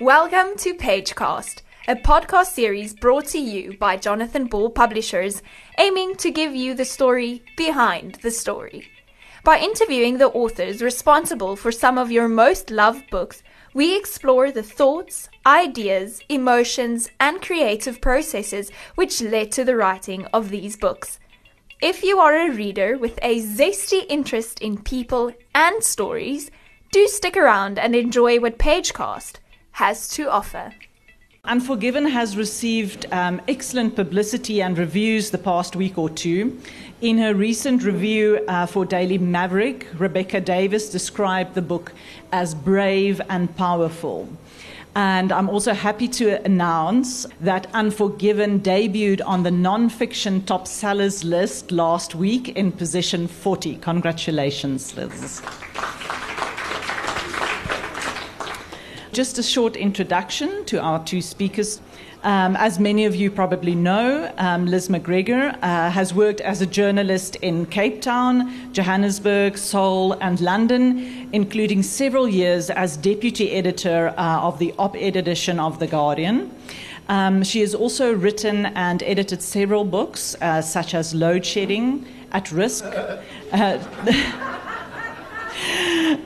Welcome to Pagecast, a podcast series brought to you by Jonathan Ball Publishers, aiming to give you the story behind the story. By interviewing the authors responsible for some of your most loved books, we explore the thoughts, ideas, emotions, and creative processes which led to the writing of these books. If you are a reader with a zesty interest in people and stories, do stick around and enjoy what Pagecast has to offer. Unforgiven has received um, excellent publicity and reviews the past week or two. In her recent review uh, for Daily Maverick, Rebecca Davis described the book as brave and powerful. And I'm also happy to announce that Unforgiven debuted on the non-fiction top sellers list last week in position 40. Congratulations, Liz. Just a short introduction to our two speakers. Um, as many of you probably know, um, Liz McGregor uh, has worked as a journalist in Cape Town, Johannesburg, Seoul, and London, including several years as deputy editor uh, of the op ed edition of The Guardian. Um, she has also written and edited several books, uh, such as Load Shedding, At Risk.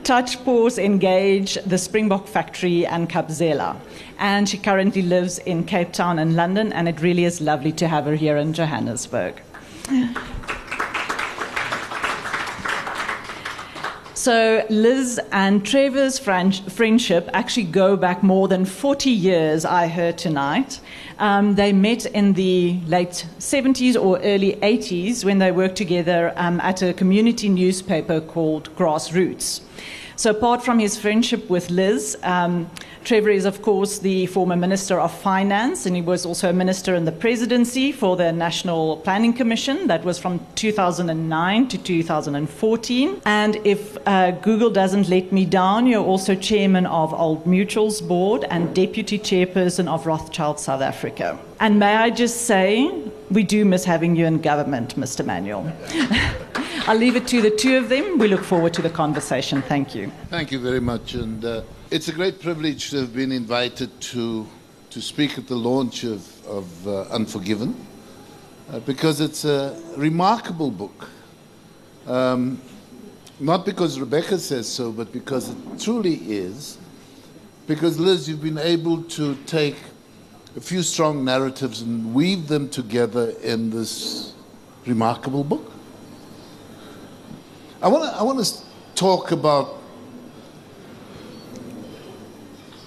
Touch, Pause, Engage, the Springbok Factory, and Khabzela. And she currently lives in Cape Town and London, and it really is lovely to have her here in Johannesburg. So, Liz and Trevor's friendship actually go back more than 40 years, I heard tonight. Um, they met in the late 70s or early 80s when they worked together um, at a community newspaper called Grassroots. So, apart from his friendship with Liz, um, Trevor is, of course, the former Minister of Finance, and he was also a minister in the presidency for the National Planning Commission. That was from 2009 to 2014. And if uh, Google doesn't let me down, you're also chairman of Old Mutual's board and deputy chairperson of Rothschild South Africa. And may I just say, we do miss having you in government, Mr. Manuel. I'll leave it to the two of them. We look forward to the conversation. Thank you. Thank you very much. And uh, it's a great privilege to have been invited to, to speak at the launch of, of uh, Unforgiven uh, because it's a remarkable book. Um, not because Rebecca says so, but because it truly is. Because, Liz, you've been able to take a few strong narratives and weave them together in this remarkable book. I want to I want to talk about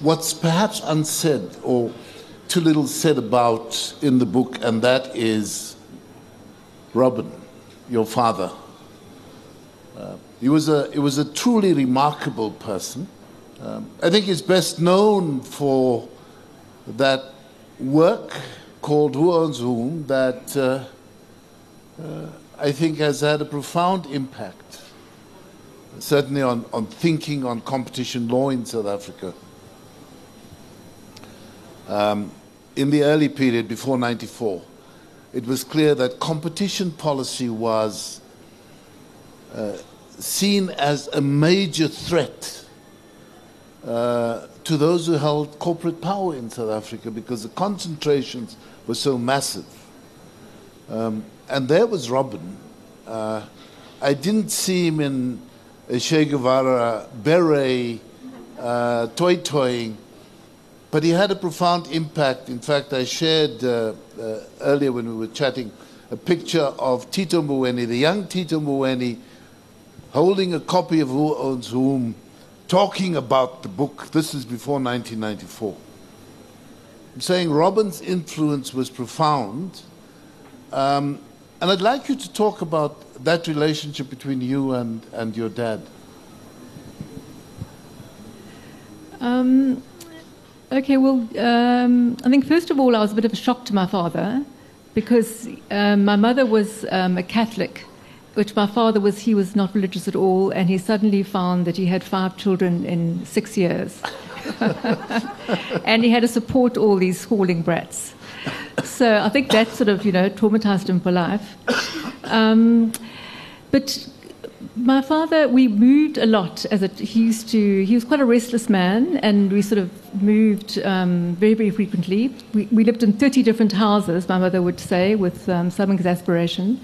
what's perhaps unsaid or too little said about in the book, and that is Robin, your father. Uh, he was a he was a truly remarkable person. Um, I think he's best known for that work called Who Owns Whom that uh, uh, I think has had a profound impact, certainly on, on thinking on competition law in South Africa. Um, in the early period before 94, it was clear that competition policy was uh, seen as a major threat uh, to those who held corporate power in South Africa because the concentrations were so massive. Um, and there was Robin. Uh, I didn't see him in Che Guevara beret, uh, toy toying, but he had a profound impact. In fact, I shared uh, uh, earlier when we were chatting a picture of Tito Mboweni, the young Tito Mboweni, holding a copy of Who Owns Whom, talking about the book. This is before 1994. I'm saying Robin's influence was profound. Um, and I'd like you to talk about that relationship between you and, and your dad. Um, okay, well, um, I think first of all, I was a bit of a shock to my father because um, my mother was um, a Catholic, which my father was, he was not religious at all, and he suddenly found that he had five children in six years. and he had to support all these schooling brats so I think that sort of, you know, traumatized him for life. Um, but my father, we moved a lot. As a, he used to, he was quite a restless man, and we sort of moved um, very, very frequently. We, we, lived in 30 different houses, my mother would say, with um, some exasperation.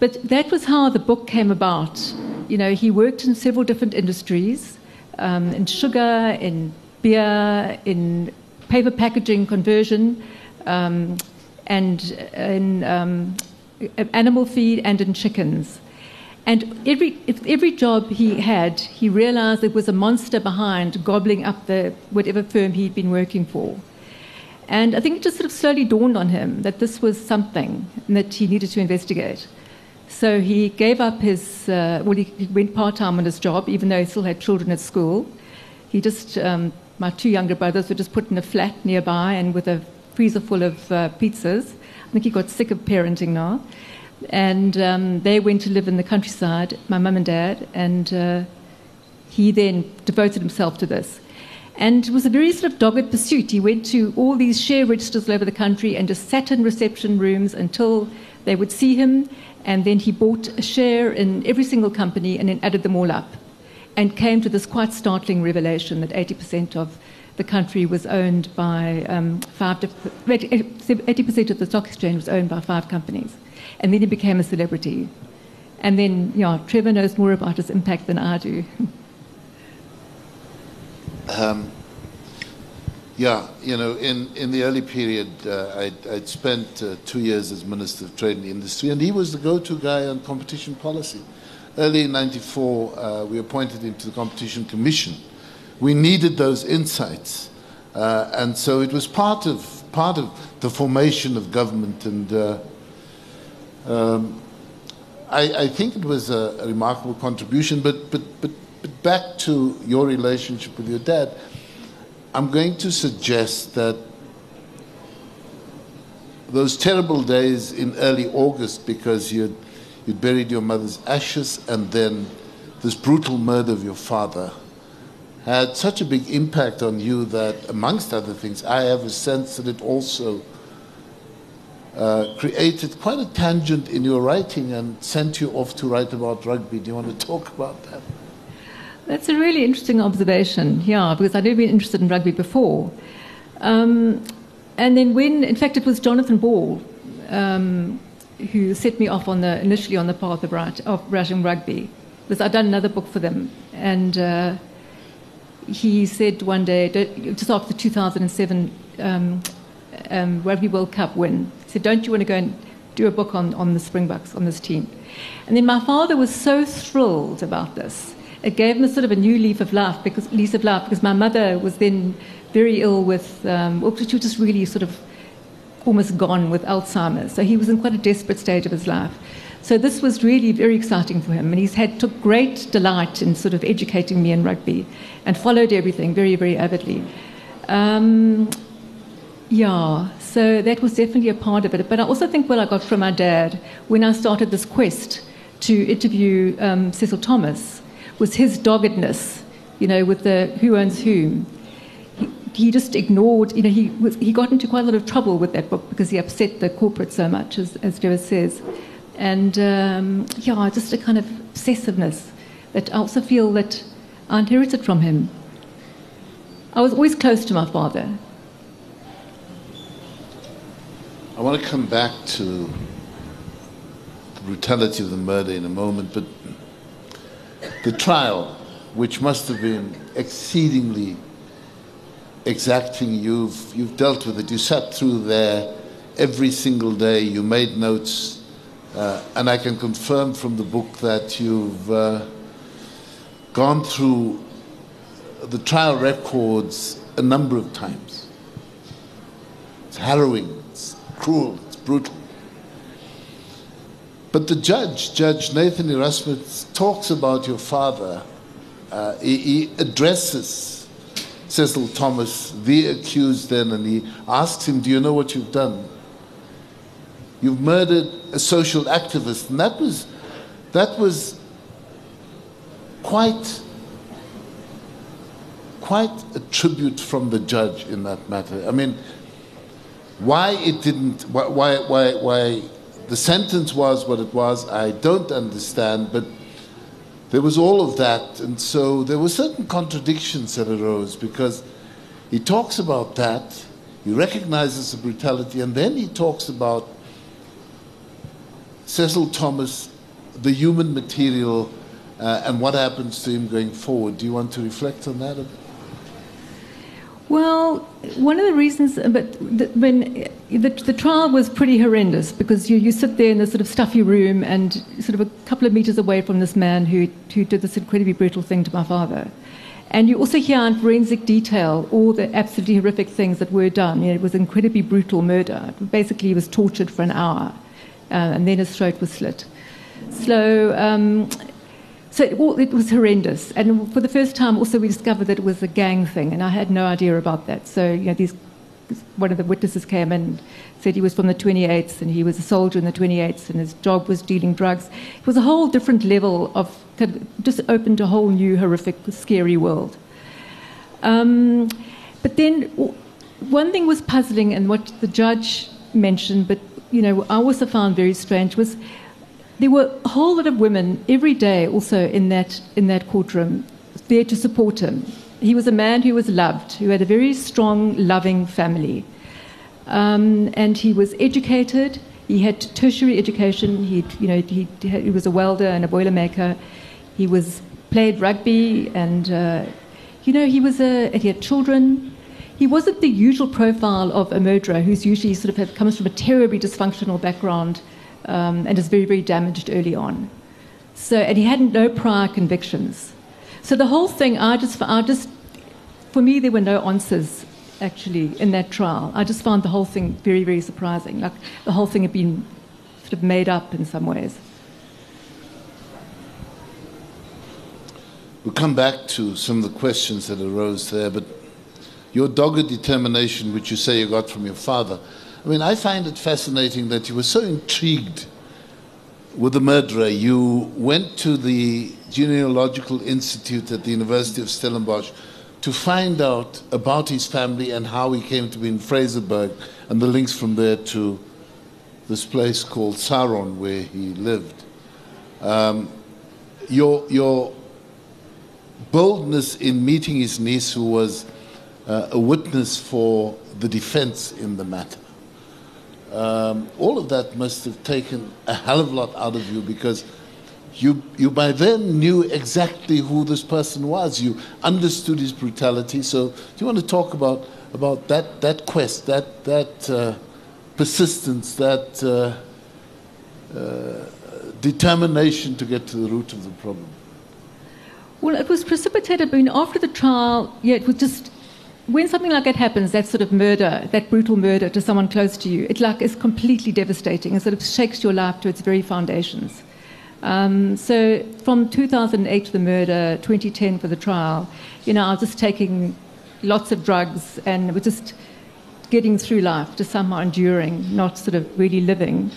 But that was how the book came about. You know, he worked in several different industries, um, in sugar, in beer, in paper packaging conversion, um, and in um, animal feed and in chickens. And every, every job he had, he realized there was a monster behind gobbling up the whatever firm he'd been working for. And I think it just sort of slowly dawned on him that this was something that he needed to investigate. So he gave up his, uh, well, he went part time on his job, even though he still had children at school. He just, um, my two younger brothers were just put in a flat nearby and with a freezer full of uh, pizzas. I think he got sick of parenting now. And um, they went to live in the countryside, my mum and dad, and uh, he then devoted himself to this. And it was a very sort of dogged pursuit. He went to all these share registers all over the country and just sat in reception rooms until they would see him. And then he bought a share in every single company and then added them all up. And came to this quite startling revelation that 80% of the country was owned by um, five, 80% of the stock exchange was owned by five companies. And then he became a celebrity. And then, yeah, Trevor knows more about his impact than I do. Um, yeah, you know, in, in the early period, uh, I'd, I'd, spent uh, two years as Minister of Trade and Industry, and he was the go to guy on competition policy. Early in 94, uh, we appointed him to the Competition Commission. We needed those insights, uh, and so it was part of, part of the formation of government. And uh, um, I, I, think it was a, a, remarkable contribution, but, but, but, but back to your relationship with your dad, I'm going to suggest that those terrible days in early August because you'd, you'd buried your mother's ashes and then this brutal murder of your father had such a big impact on you that, amongst other things, I have a sense that it also uh, created quite a tangent in your writing and sent you off to write about rugby. Do you want to talk about that? That's a really interesting observation, yeah, because I'd never been interested in rugby before. Um, and then when, in fact, it was Jonathan Ball um, who set me off on the, initially on the path of, writing rugby, because I'd done another book for them. And uh, he said one day, just after the 2007 um, um, Rugby World Cup win, he said, Don't you want to go and do a book on, on the Springboks, on this team? And then my father was so thrilled about this. It gave him a sort of a new leaf of life because lease of life because my mother was then very ill with, um, she was just really sort of almost gone with Alzheimer's. So he was in quite a desperate stage of his life. So this was really very exciting for him, and he's had took great delight in sort of educating me in rugby, and followed everything very very avidly. Um, yeah, so that was definitely a part of it. But I also think what I got from my dad when I started this quest to interview um, Cecil Thomas was his doggedness, you know, with the who owns whom. He, he just ignored, you know, he, was, he got into quite a lot of trouble with that book because he upset the corporate so much, as, as Joe says. And um, yeah, just a kind of obsessiveness that I also feel that I inherited from him. I was always close to my father. I want to come back to the brutality of the murder in a moment, but the trial, which must have been exceedingly exacting, you've, you've dealt with it. You sat through there every single day, you made notes, uh, and I can confirm from the book that you've uh, gone through the trial records a number of times. It's harrowing it's cruel, it's brutal. But the judge, Judge Nathan Erasmus, talks about your father. Uh, he, he, addresses Cecil Thomas, the accused, then, and he asks him, Do you know what you've done? You've murdered a social activist. And that was, that was quite, quite a tribute from the judge in that matter. I mean, why it didn't, why, why, why the sentence was what it was, I don't understand, but there was all of that, and so there were certain contradictions that arose because he talks about that, he recognizes the brutality, and then he talks about Cecil Thomas, the human material, uh, and what happens to him going forward. Do you want to reflect on that? Well, one of the reasons, but the, when the, the trial was pretty horrendous because you, you sit there in this sort of stuffy room and sort of a couple of meters away from this man who, who did this incredibly brutal thing to my father. And you also hear in forensic detail all the absolutely horrific things that were done. You know, it was incredibly brutal murder. Basically, he was tortured for an hour, uh, and then his throat was slit. So um, so it, it, was horrendous. And for the first time, also, we discovered that it was a gang thing, and I had no idea about that. So, you know, these, one of the witnesses came and said he was from the 28th, and he was a soldier in the 28th, and his job was dealing drugs. It was a whole different level of, of just opened a whole new, horrific, scary world. Um, but then, one thing was puzzling, and what the judge mentioned, but you know, I also found very strange was there were a whole lot of women every day also in that, in that courtroom there to support him. He was a man who was loved, who had a very strong, loving family. Um, and he was educated. He had tertiary education. He, you know, he, he was a welder and a boilermaker. He was played rugby, and uh, you know, he was a. he had children. He wasn't the usual profile of a murderer, who's usually sort of have, comes from a terribly dysfunctional background um, and is very, very damaged early on. So, and he had no prior convictions. So the whole thing, I just, I just, for me, there were no answers actually in that trial. I just found the whole thing very, very surprising. Like the whole thing had been sort of made up in some ways. We'll come back to some of the questions that arose there, but your dogged determination, which you say you got from your father, I mean, I find it fascinating that you were so intrigued with the murderer. You went to the Genealogical Institute at the University of Stellenbosch to find out about his family and how he came to be in Fraserburg and the links from there to this place called Saron where he lived. Um, your, your boldness in meeting his niece, who was uh, a witness for the defense in the matter, um, all of that must have taken a hell of a lot out of you because you, you by then knew exactly who this person was. You understood his brutality. So, do you want to talk about, about that, that quest, that, that uh, persistence, that uh, uh, determination to get to the root of the problem? Well, it was precipitated. I mean, after the trial, yeah, it was just when something like that happens, that sort of murder, that brutal murder to someone close to you, it like is completely devastating. It sort of shakes your life to its very foundations. Um, so from 2008 for the murder, 2010 for the trial, you know, I was just taking lots of drugs and was just getting through life, just somehow enduring, not sort of really living.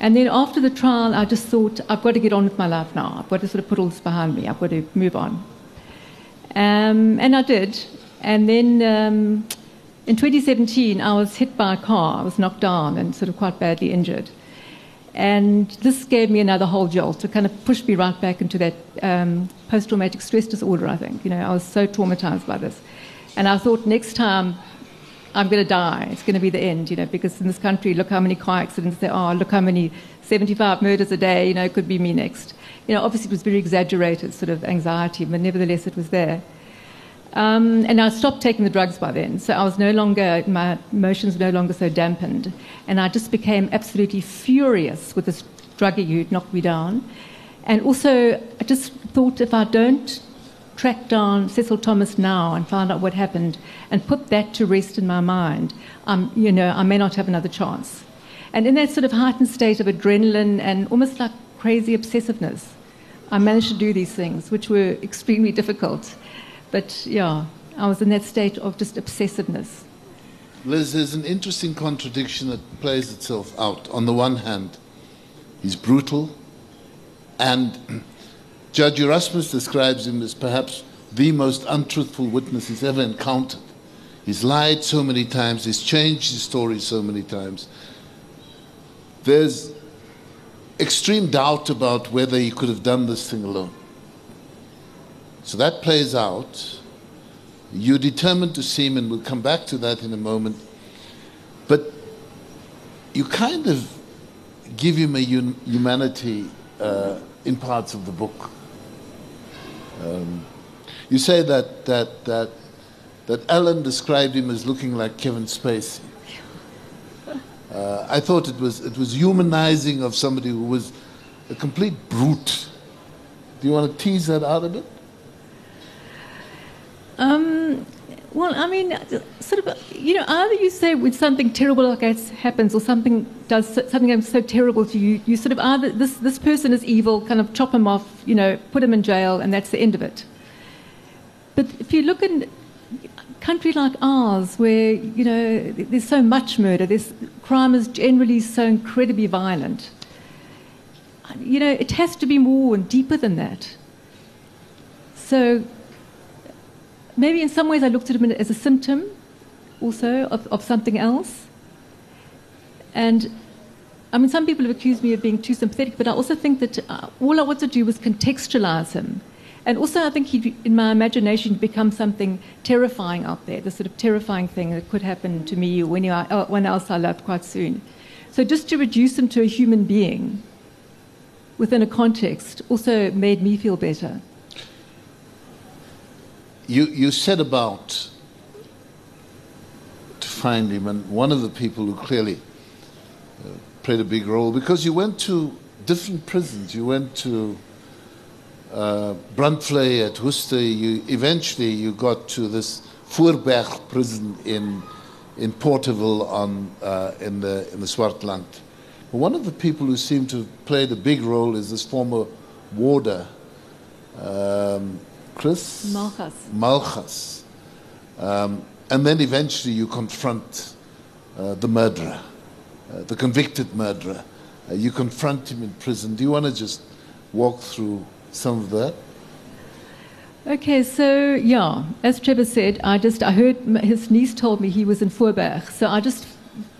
And then after the trial, I just thought, I've got to get on with my life now. I've got to sort of put all this behind me. I've got to move on. Um, and I did. And then um, in 2017, I was hit by a car. I was knocked down and sort of quite badly injured. And this gave me another whole jolt to kind of push me right back into that um, post traumatic stress disorder, I think. You know, I was so traumatized by this. And I thought next time I'm going to die, it's going to be the end, you know, because in this country, look how many car accidents there are, look how many 75 murders a day, you know, it could be me next. You know, obviously it was very exaggerated sort of anxiety, but nevertheless it was there. Um, and I stopped taking the drugs by then, so I was no longer, my emotions were no longer so dampened. And I just became absolutely furious with this druggie who'd knocked me down. And also, I just thought if I don't track down Cecil Thomas now and find out what happened and put that to rest in my mind, um, you know, I may not have another chance. And in that sort of heightened state of adrenaline and almost like crazy obsessiveness, I managed to do these things, which were extremely difficult. But yeah, I was in that state of just obsessiveness. Liz, there's an interesting contradiction that plays itself out. On the one hand, he's brutal, and Judge Erasmus describes him as perhaps the most untruthful witness he's ever encountered. He's lied so many times, he's changed his story so many times. There's extreme doubt about whether he could have done this thing alone. So that plays out. You're determined to see him, and we'll come back to that in a moment. But you kind of give him a un- humanity uh, in parts of the book. Um, you say that, that, that, that Ellen described him as looking like Kevin Spacey. Uh, I thought it was, it was humanizing of somebody who was a complete brute. Do you want to tease that out a bit? Um, well, I mean, sort of, you know, either you say when something terrible like that happens, or something does something so terrible to you, you sort of either this this person is evil, kind of chop him off, you know, put him in jail, and that's the end of it. But if you look in a country like ours, where you know there's so much murder, this crime is generally so incredibly violent. You know, it has to be more and deeper than that. So maybe in some ways I looked at him as a symptom also of, of something else. And I mean, some people have accused me of being too sympathetic, but I also think that uh, all I wanted to do was contextualize him. And also, I think he, in my imagination, become something terrifying out there, the sort of terrifying thing that could happen to me or anyone, uh, else I loved quite soon. So, just to reduce him to a human being within a context also made me feel better you, you about to find him, and one of the people who clearly uh, played a big role because you went to different prisons. You went to uh, at Worcester. You eventually you got to this Voorberg prison in in on uh, in the in the Swartland. One of the people who seemed to have played a big role is this former warder. Um, Chris? Malchus. Malchus. Um, and then eventually you confront uh, the murderer, uh, the convicted murderer. Uh, you confront him in prison. Do you want to just walk through some of that? Okay, so yeah, as Trevor said, I just I heard his niece told me he was in Voorberg, so I just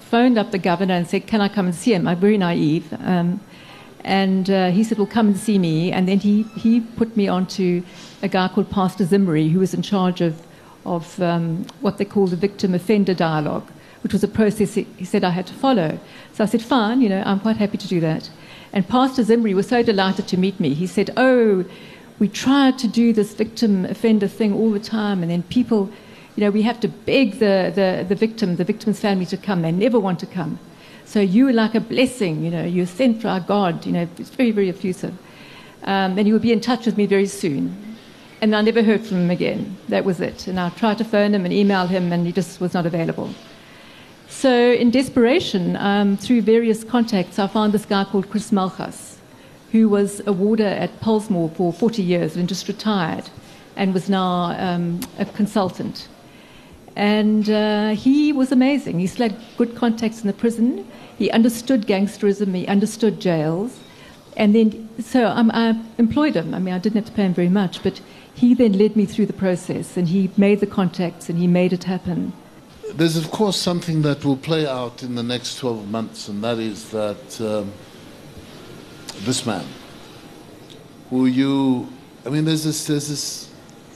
phoned up the governor and said, "Can I come and see him?" I'm very naive, um, and uh, he said, "Well, come and see me." And then he he put me onto a guy called Pastor Zimri, who was in charge of, of um, what they call the victim offender dialogue, which was a process he, he said I had to follow. So I said, fine, you know, I'm quite happy to do that. And Pastor Zimri was so delighted to meet me. He said, oh, we try to do this victim offender thing all the time, and then people, you know, we have to beg the, the, the victim, the victim's family to come. They never want to come. So you like a blessing, you know, you're sent by God, you know, it's very, very effusive. Um, and he will be in touch with me very soon. And I never heard from him again. That was it. And I tried to phone him and email him, and he just was not available. So, in desperation, um, through various contacts, I found this guy called Chris Malchus, who was a warder at Pollsmoor for 40 years and just retired and was now um, a consultant. And uh, he was amazing. He still had good contacts in the prison. He understood gangsterism, he understood jails. And then, so I employed him. I mean, I didn't have to pay him very much, but he then led me through the process and he made the contacts and he made it happen. There's, of course, something that will play out in the next 12 months, and that is that um, this man, who you, I mean, there's this, there's this,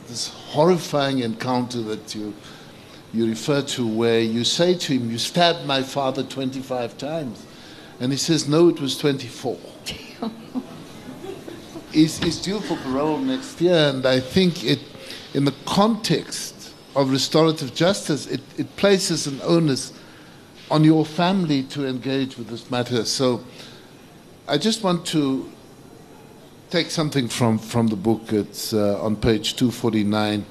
this horrifying encounter that you, you refer to where you say to him, You stabbed my father 25 times. And he says, No, it was 24. is, is due for parole next year, and I think it, in the context of restorative justice, it, it places an onus on your family to engage with this matter. So I just want to take something from, from the book. It's uh, on page 249.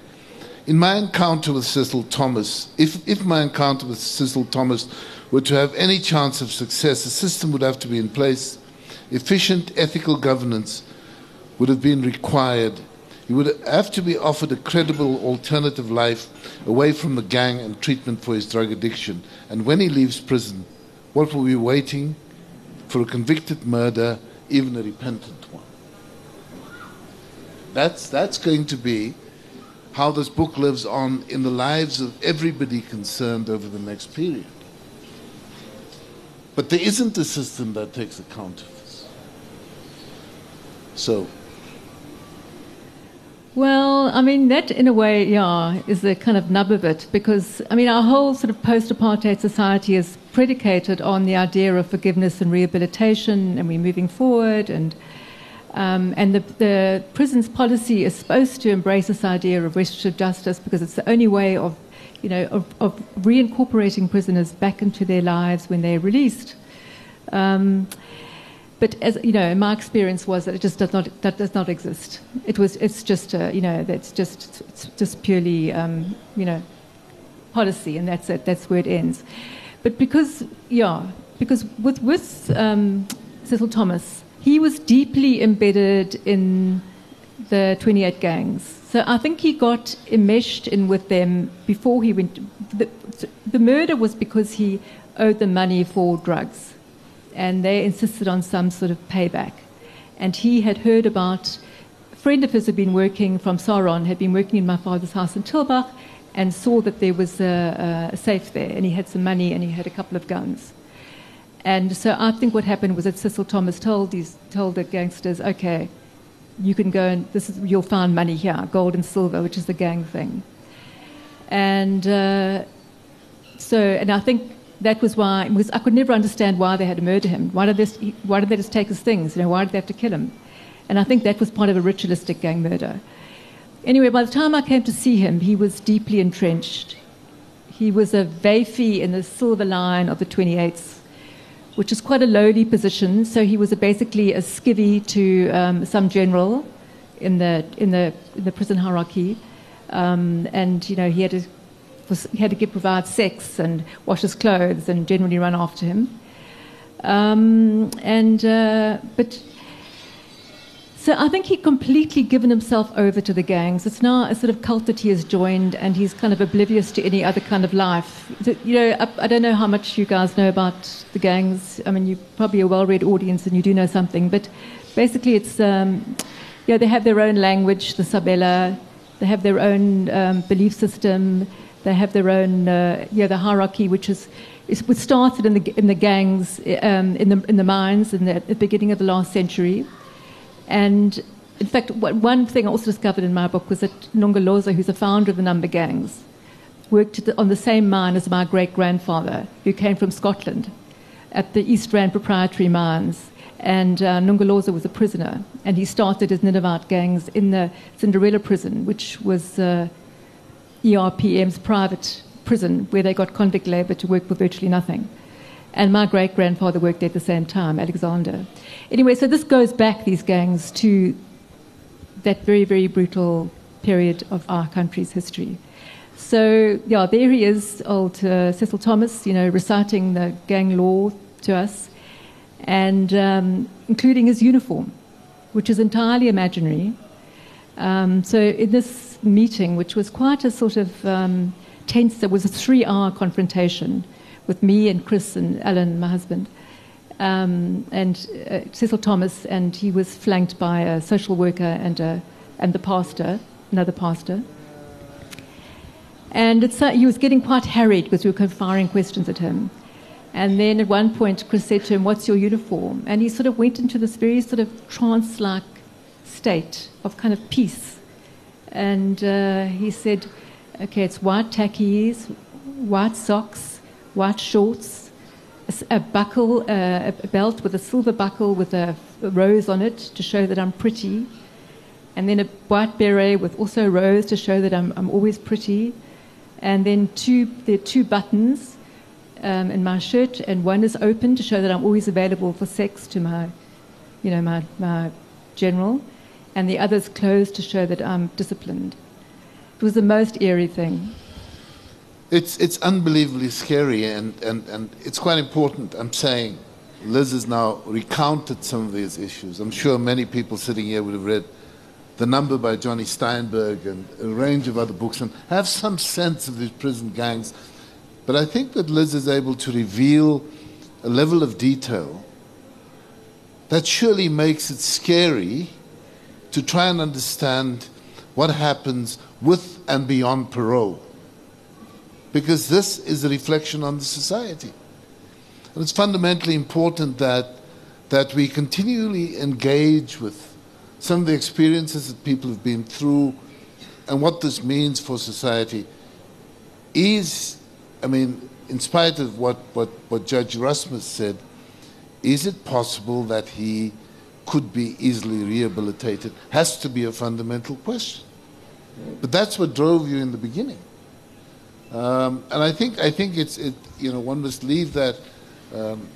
In my encounter with Cecil Thomas, if, if my encounter with Cecil Thomas were to have any chance of success, a system would have to be in place, efficient ethical governance would have been required. He would have to be offered a credible alternative life away from the gang and treatment for his drug addiction. And when he leaves prison, what will be waiting for a convicted murder, even a repentant one? That's, that's going to be how this book lives on in the lives of everybody concerned over the next period. But there isn't a system that takes account of this. So, Well, I mean, that in a way, yeah, is the kind of nub of it because, I mean, our whole sort of post apartheid society is predicated on the idea of forgiveness and rehabilitation, and we're moving forward. And, um, and the, the prison's policy is supposed to embrace this idea of restorative justice because it's the only way of, you know, of, of reincorporating prisoners back into their lives when they're released. Um, but as you know, my experience was that it just does not that does not exist. It was it's just uh, you know that's just it's just purely um, you know policy, and that's it. That's where it ends. But because yeah, because with with um, Cecil Thomas, he was deeply embedded in the 28 gangs. So I think he got enmeshed in with them before he went. The, the murder was because he owed them money for drugs and they insisted on some sort of payback. And he had heard about a friend of his had been working from Saron, had been working in my father's house in Tulbagh, and saw that there was a, a safe there, and he had some money and he had a couple of guns. And so I think what happened was that Cecil Thomas told these told the gangsters, okay, you can go and this is you'll find money here, gold and silver, which is the gang thing. And uh, so, and I think that was why because I could never understand why they had to murder him. Why did, they, why did they just take his things? You know, why did they have to kill him? And I think that was part of a ritualistic gang murder. Anyway, by the time I came to see him, he was deeply entrenched. He was a Vafi in the silver line of the 28th, which is quite a lowly position. So he was a basically a skivvy to um, some general in the, in the, in the prison hierarchy. Um, and, you know, he had to he had to give, provide sex and wash his clothes and generally run after him. Um, and uh, but so I think he completely given himself over to the gangs. It's now a sort of cult that he has joined, and he's kind of oblivious to any other kind of life. You know, I, I don't know how much you guys know about the gangs. I mean, you're probably a well-read audience, and you do know something. But basically, it's um, yeah, they have their own language, the Sabela. They have their own um, belief system. They have their own, uh, yeah, the hierarchy, which is, is was started in the in the gangs um, in the in the mines in the, at the beginning of the last century, and in fact, one thing I also discovered in my book was that Nongoloza, who's the founder of the Number Gangs, worked the, on the same mine as my great grandfather, who came from Scotland, at the East Rand Proprietary Mines. And uh, was a prisoner, and he started his Ninevite gangs in the Cinderella prison, which was uh, ERPM's private prison where they got convict labour to work for virtually nothing. And my great grandfather worked at the same time, Alexander. Anyway, so this goes back, these gangs, to that very, very brutal period of our country's history. So, yeah, there he is, old uh, Cecil Thomas, you know, reciting the gang law to us, and um, including his uniform, which is entirely imaginary. Um, so, in this meeting, which was quite a sort of um, tense. There was a three-hour confrontation with me and Chris and Alan, my husband, um, and uh, Cecil Thomas, and he was flanked by a social worker and a, and the pastor, another pastor. And uh, he was getting quite harried because we were firing questions at him. And then at one point, Chris said to him, What's your uniform? And he sort of went into this very sort of trance like state of kind of peace and uh, he said, okay, it's white tackies, white socks, white shorts, a, buckle, uh, a belt with a silver buckle with a, a, rose on it to show that I'm pretty, and then a white beret with also a rose to show that I'm, I'm always pretty, and then two, there are two buttons um, in my shirt, and one is open to show that I'm always available for sex to my, you know, my, my general and the others closed to show that I'm disciplined. It was the most eerie thing. It's, it's unbelievably scary, and, and, and it's quite important. I'm saying Liz has now recounted some of these issues. I'm sure many people sitting here would have read The Number by Jonny Steinberg and a range of other books and have some sense of these prison gangs. But I think that Liz is able to reveal a level of detail that surely makes it scary to try and understand what happens with and beyond parole. Because this is a reflection on the society. And it's fundamentally important that, that we continually engage with some of the experiences that people have been through and what this means for society is, I mean, in spite of what, what, what Judge Erasmus said, is it possible that he could be easily rehabilitated? Has to be a fundamental question. But that's what drove you in the beginning. Um, and I think, I think it's, it, you know, one must leave that um,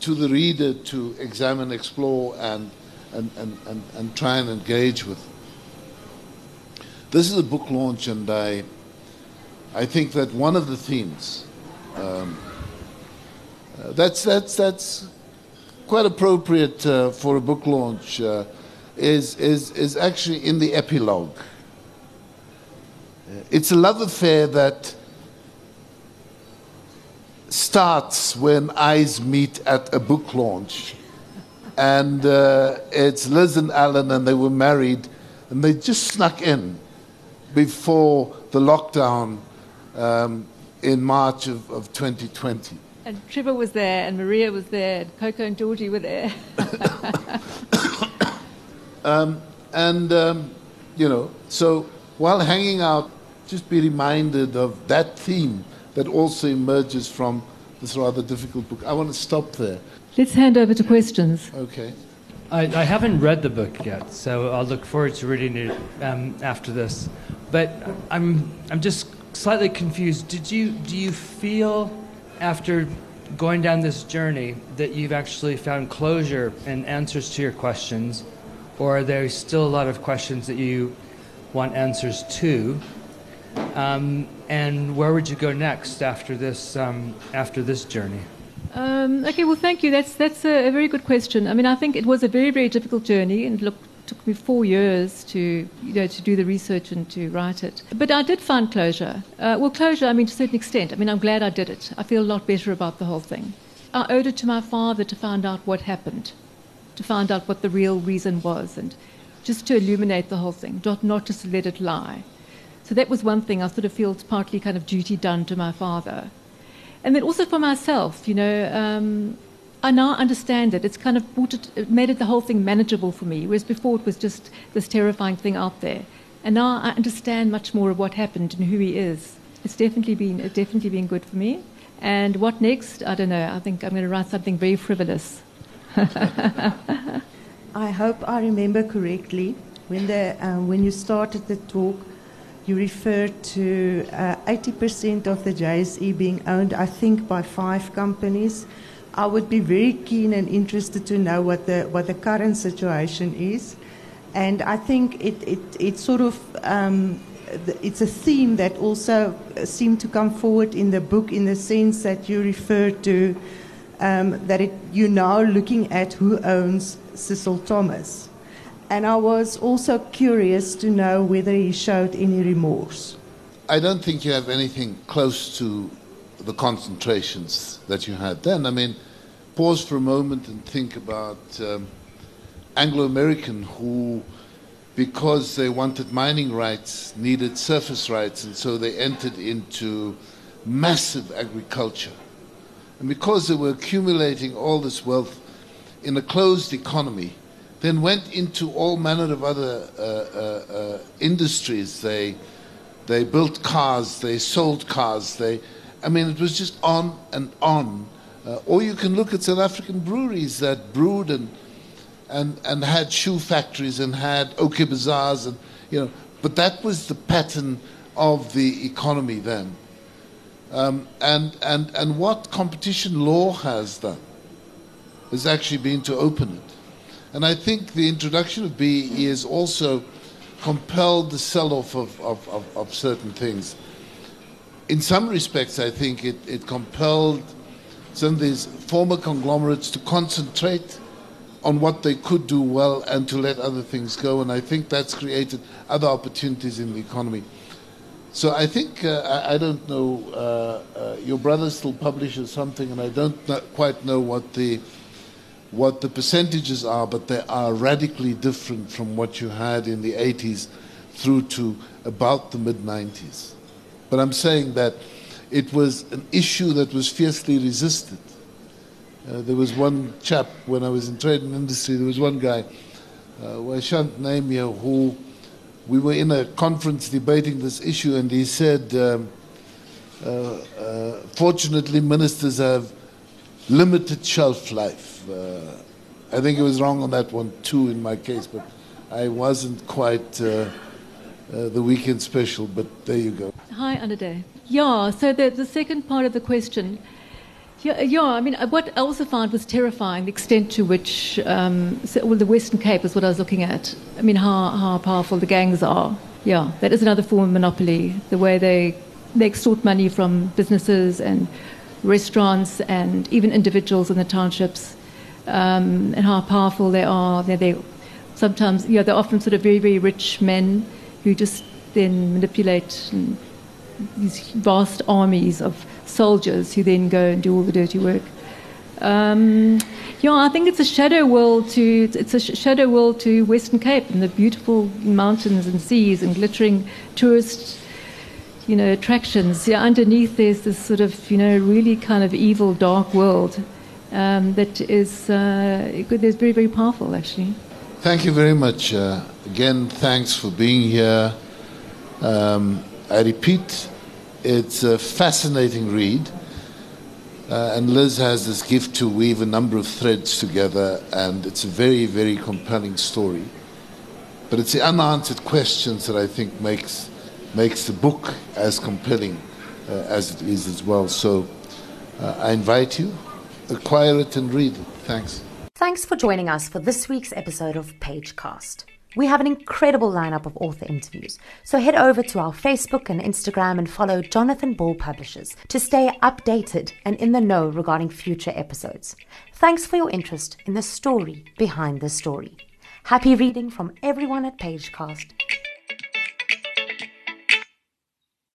to the reader to examine, explore, and, and, and, and, and try and engage with. This is a book launch, and I, I think that one of the themes um, uh, that's, that's, that's quite appropriate uh, for a book launch uh, is, is, is actually in the epilogue. It's a love affair that starts when eyes meet at a book launch. And uh, it's Liz and Alan, and they were married, and they just snuck in before the lockdown um, in March of, of 2020. And Trevor was there, and Maria was there, and Coco and Georgie were there. um, and, um, you know, so while hanging out, just be reminded of that theme that also emerges from this rather difficult book. I want to stop there. Let's hand over to questions. Okay. I, I haven't read the book yet, so I'll look forward to reading it um, after this. But I'm, I'm just slightly confused. Did you, do you feel after going down this journey that you've actually found closure and answers to your questions, or are there still a lot of questions that you want answers to? Um, and where would you go next after this um, after this journey? Um, okay, well, thank you. That's that's a, a, very good question. I mean, I think it was a very very difficult journey, and look, took me four years to you know to do the research and to write it. But I did find closure. Uh, well, closure. I mean, to a certain extent. I mean, I'm glad I did it. I feel a lot better about the whole thing. I owed it to my father to find out what happened, to find out what the real reason was, and just to illuminate the whole thing, not not just let it lie. So that was one thing I sort of feel it's partly kind of duty done to my father. And then also for myself, you know, um, I now understand it. It's kind of it, it made it the whole thing manageable for me, whereas before it was just this terrifying thing out there. And now I understand much more of what happened and who he is. It's definitely been, it's definitely been good for me. And what next? I don't know. I think I'm going to write something very frivolous. I hope I remember correctly when, the, um, when you started the talk you referred to uh, 80% of the JSE being owned, I think, by five companies. I would be very keen and interested to know what the, what the current situation is. And I think it, it, it sort of, um, it's a theme that also seemed to come forward in the book in the sense that you referred to um, that it, you're now looking at who owns Cecil Thomas. And I was also curious to know whether he showed any remorse. I don't think you have anything close to the concentrations that you had then. I mean, pause for a moment and think about um, Anglo American who, because they wanted mining rights, needed surface rights, and so they entered into massive agriculture. And because they were accumulating all this wealth in a closed economy, then went into all manner of other uh, uh, uh, industries. They, they built cars, they sold cars, they, I mean, it was just on and on. Uh, or you can look at South African breweries that brewed and, and, and had shoe factories and had OK bazaars, and, you know, but that was the pattern of the economy then. Um, and, and, and what competition law has done has actually been to open it. And I think the introduction of BEE has also compelled the sell off of, of, of, of, certain things. In some respects, I think it, it compelled some of these former conglomerates to concentrate on what they could do well and to let other things go. And I think that's created other opportunities in the economy. So I think, uh, I, I, don't know, uh, uh, your brother still publishes something, and I don't quite know what the what the percentages are, but they are radically different from what you had in the 80s through to about the mid 90s. But I'm saying that it was an issue that was fiercely resisted. Uh, there was one chap when I was in trade and industry, there was one guy uh, name Naimia, who we were in a conference debating this issue, and he said, um, uh, uh, fortunately, ministers have limited shelf life. Uh, I think it was wrong on that one too in my case, but I wasn't quite uh, uh, the weekend special, but there you go. Hi, Anade. Yeah, so the, the second part of the question. Yeah, yeah, I mean, what I also found was terrifying the extent to which, um, so, well, the Western Cape is what I was looking at. I mean, how, how powerful the gangs are. Yeah, that is another form of monopoly, the way they, they extort money from businesses and restaurants and even individuals in the townships, um, and how powerful they are. They're, they sometimes, yeah, they're often sort of very, very rich men who just then manipulate these vast armies of soldiers who then go and do all the dirty work. Um, yeah, I think it's a shadow world to it's a shadow world to Western Cape and the beautiful mountains and seas and glittering tourist, you know, attractions. Yeah, underneath there's this sort of you know really kind of evil, dark world um, that is uh, there's very very powerful actually. Thank you very much. Uh, again, thanks for being here. Um, I repeat, it's a fascinating read. Uh, and Liz has this gift to weave a number of threads together, and it's a very, very compelling story. But it's the unanswered questions that I think makes, makes the book as compelling uh, as it is as well. So uh, I invite you, acquire it and read it. Thanks. Thanks for joining us for this week's episode of Pagecast. We have an incredible lineup of author interviews, so head over to our Facebook and Instagram and follow Jonathan Ball Publishers to stay updated and in the know regarding future episodes. Thanks for your interest in the story behind the story. Happy reading from everyone at Pagecast.